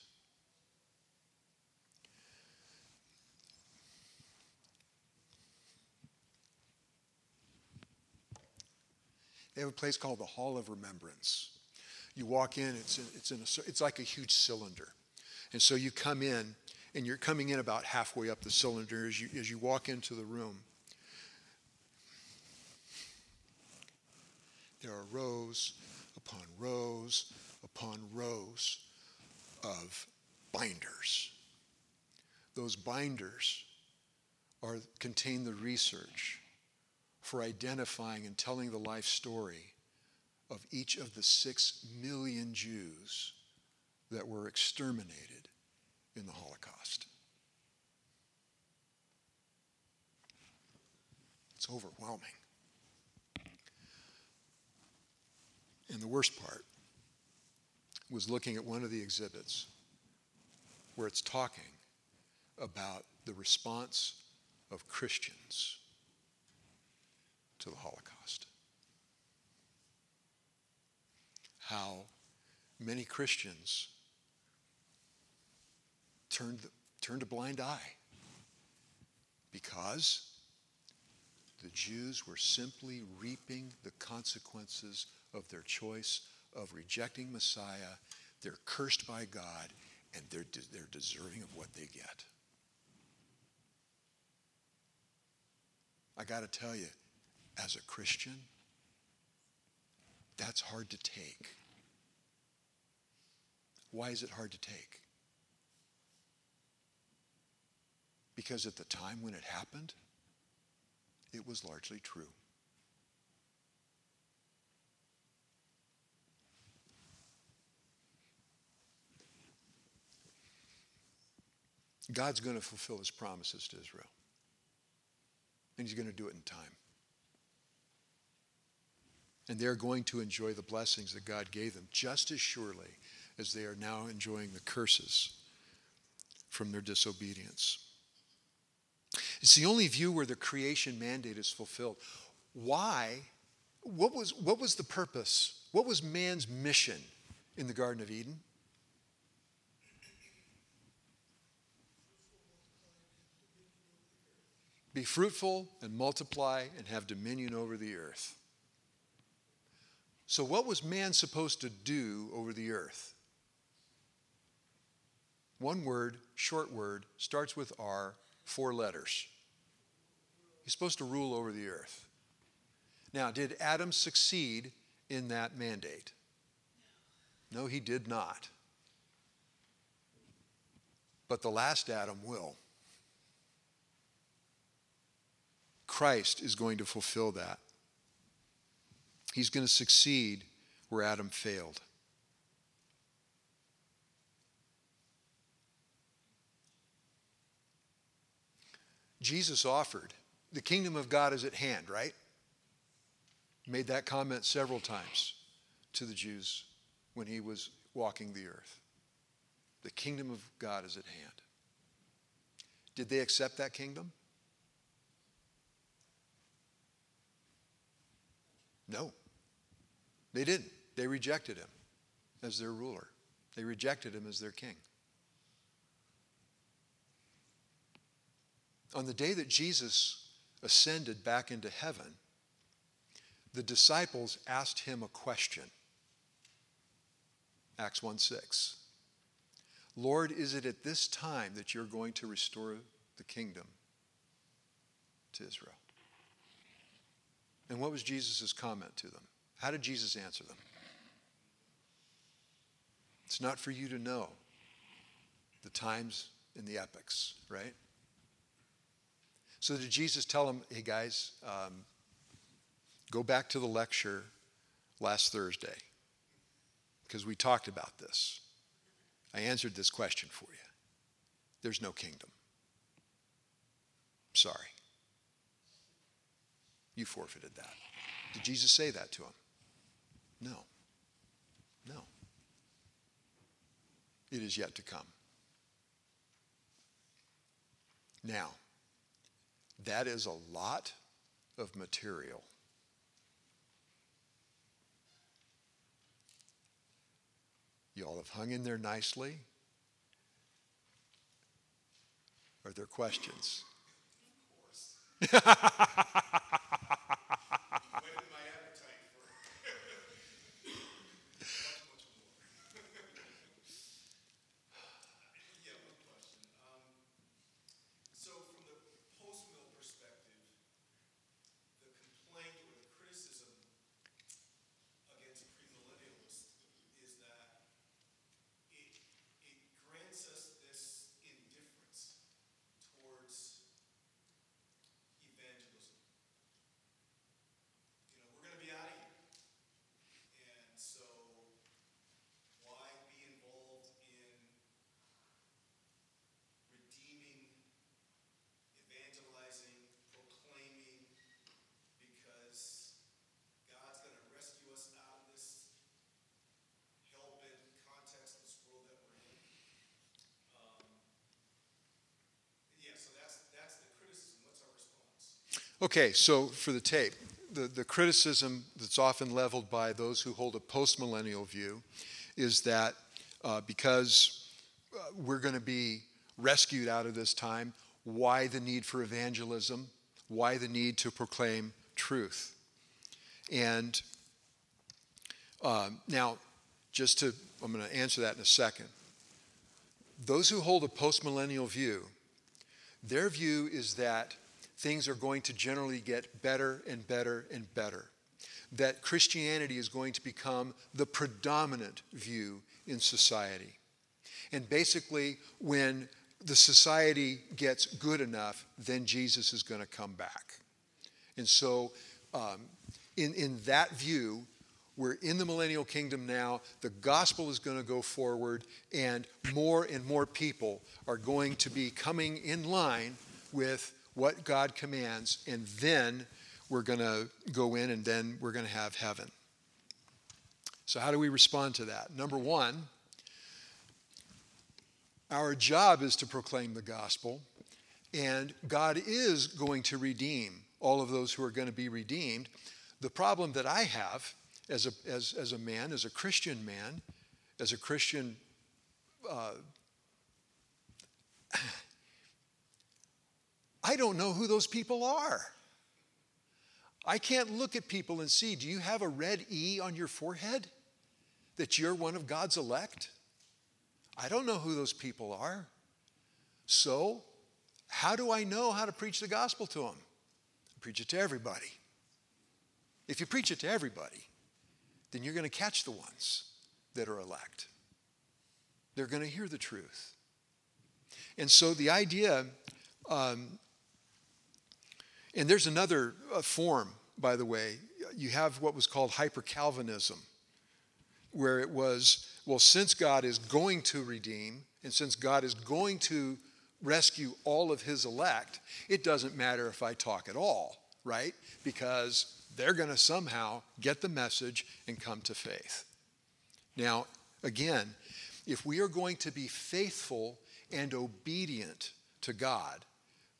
They have a place called the Hall of Remembrance. You walk in, it's, in, it's, in a, it's like a huge cylinder. And so you come in, and you're coming in about halfway up the cylinder as you, as you walk into the room. There are rows upon rows upon rows of binders. Those binders are, contain the research for identifying and telling the life story of each of the six million Jews that were exterminated in the Holocaust. It's overwhelming. And the worst part was looking at one of the exhibits where it's talking about the response of Christians to the Holocaust. How many Christians turned, turned a blind eye because the Jews were simply reaping the consequences of their choice of rejecting Messiah. They're cursed by God and they're, de- they're deserving of what they get. I got to tell you, as a Christian, that's hard to take. Why is it hard to take? Because at the time when it happened, it was largely true. God's going to fulfill his promises to Israel. And he's going to do it in time. And they're going to enjoy the blessings that God gave them just as surely as they are now enjoying the curses from their disobedience. It's the only view where the creation mandate is fulfilled. Why? What was, what was the purpose? What was man's mission in the Garden of Eden? Be fruitful and multiply and have dominion over the earth. So, what was man supposed to do over the earth? One word, short word, starts with R, four letters. He's supposed to rule over the earth. Now, did Adam succeed in that mandate? No, he did not. but the last Adam will. Christ is going to fulfill that. He's going to succeed where Adam failed. Jesus offered, the kingdom of God is at hand, right? Made that comment several times to the Jews when he was walking the earth. The kingdom of God is at hand. Did they accept that kingdom? No. They didn't. They rejected him as their ruler, they rejected him as their king. On the day that Jesus ascended back into heaven, the disciples asked him a question. Acts 1 6. Lord, is it at this time that you're going to restore the kingdom to Israel? And what was Jesus' comment to them? How did Jesus answer them? It's not for you to know the times and the epochs, right? So did Jesus tell them, hey guys, um, go back to the lecture last Thursday because we talked about this. I answered this question for you. There's no kingdom. Sorry. You forfeited that. Did Jesus say that to him? No. No. It is yet to come. Now, that is a lot of material. You all have hung in there nicely. Are there questions? Okay, so for the tape, the, the criticism that's often leveled by those who hold a postmillennial view is that uh, because uh, we're going to be rescued out of this time, why the need for evangelism? Why the need to proclaim truth? And um, now, just to, I'm going to answer that in a second. Those who hold a postmillennial view, their view is that things are going to generally get better and better and better. That Christianity is going to become the predominant view in society. And basically, when the society gets good enough, then Jesus is going to come back. And so, um, in, in that view, we're in the millennial kingdom now. The gospel is going to go forward, and more and more people are going to be coming in line with what God commands, and then we're going to go in and then we're going to have heaven. So, how do we respond to that? Number one, our job is to proclaim the gospel, and God is going to redeem all of those who are going to be redeemed. The problem that I have as a, as, as a man, as a Christian man, as a Christian uh, I don't know who those people are. I can't look at people and see, do you have a red E on your forehead that you're one of God's elect? I don't know who those people are. So, how do I know how to preach the gospel to them? Preach it to everybody. If you preach it to everybody, then you're going to catch the ones that are elect. They're going to hear the truth. And so the idea, um, and there's another uh, form, by the way. You have what was called hyper Calvinism, where it was, well, since God is going to redeem, and since God is going to rescue all of his elect, it doesn't matter if I talk at all, right? Because they're going to somehow get the message and come to faith. Now, again, if we are going to be faithful and obedient to God,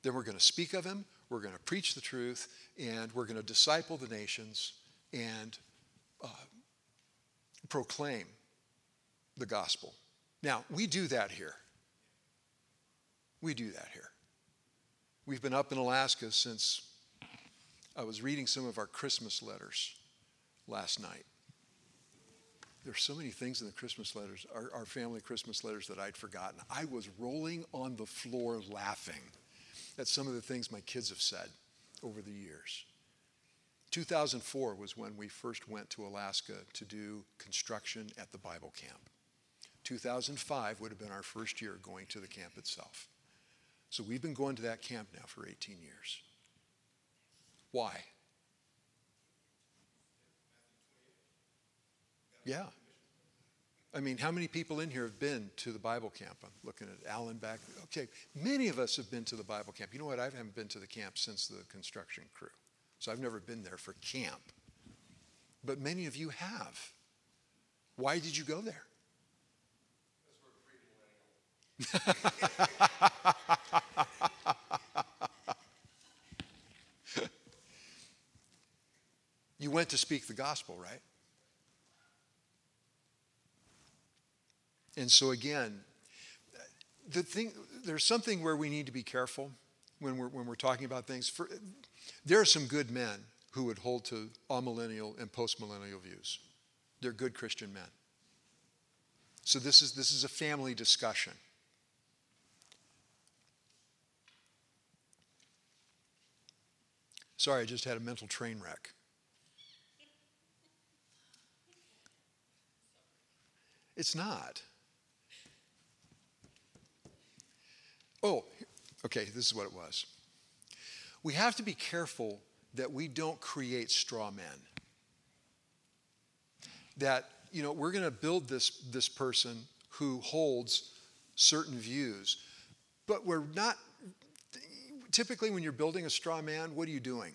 then we're going to speak of Him, we're going to preach the truth, and we're going to disciple the nations and uh, proclaim the gospel. Now, we do that here. We do that here. We've been up in Alaska since I was reading some of our Christmas letters last night. There's so many things in the Christmas letters, our, our family Christmas letters, that I'd forgotten. I was rolling on the floor laughing at some of the things my kids have said over the years. 2004 was when we first went to Alaska to do construction at the Bible camp. 2005 would have been our first year going to the camp itself. So we've been going to that camp now for 18 years. Why? Yeah. I mean, how many people in here have been to the Bible camp? I'm looking at Alan back. Okay, many of us have been to the Bible camp. You know what? I haven't been to the camp since the construction crew. So I've never been there for camp. But many of you have. Why did you go there? you went to speak the gospel, right? And so again, the thing there's something where we need to be careful when we're when we're talking about things. For, there are some good men who would hold to amillennial and postmillennial views. They're good Christian men. So this is this is a family discussion. Sorry, I just had a mental train wreck. It's not. Oh, okay, this is what it was. We have to be careful that we don't create straw men. That, you know, we're going to build this, this person who holds certain views, but we're not typically when you're building a straw man, what are you doing?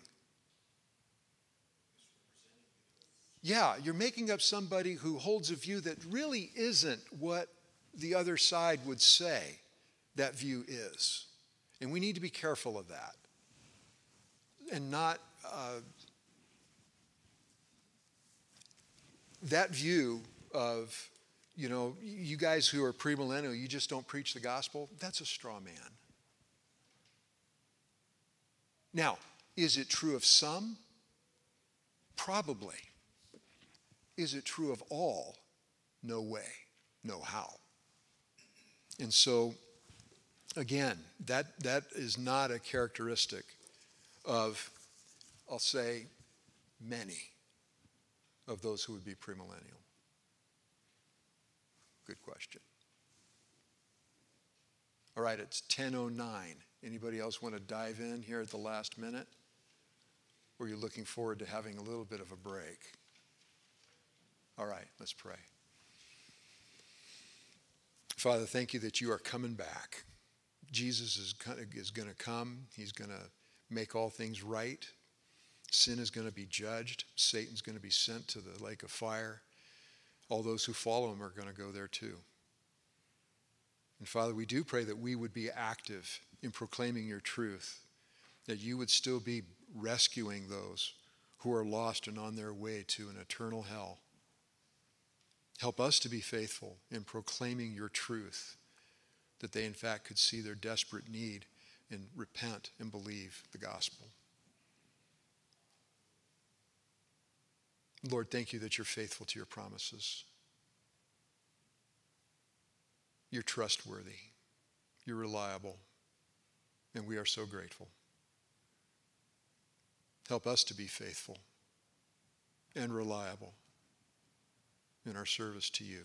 Yeah, you're making up somebody who holds a view that really isn't what the other side would say that view is. And we need to be careful of that and not. Uh, that view of, you know, you guys who are premillennial, you just don't preach the gospel, that's a straw man. Now, is it true of some? Probably. Is it true of all? No way, no how. And so, again, that, that is not a characteristic of, I'll say, many of those who would be premillennial. Good question. All right, it's 1009. Anybody else want to dive in here at the last minute? Or are you looking forward to having a little bit of a break? All right, let's pray. Father, thank you that you are coming back. Jesus is, going to come. He's going to make all things right. Sin is going to be judged. Satan's going to be sent to the lake of fire. All those who follow him are going to go there too. And Father, we do pray that we would be active in proclaiming your truth, that you would still be rescuing those who are lost and on their way to an eternal hell. Help us to be faithful in proclaiming your truth, that they in fact could see their desperate need and repent and believe the gospel. Lord, thank you that you're faithful to your promises. You're trustworthy. You're reliable. And we are so grateful. Help us to be faithful and reliable in our service to you.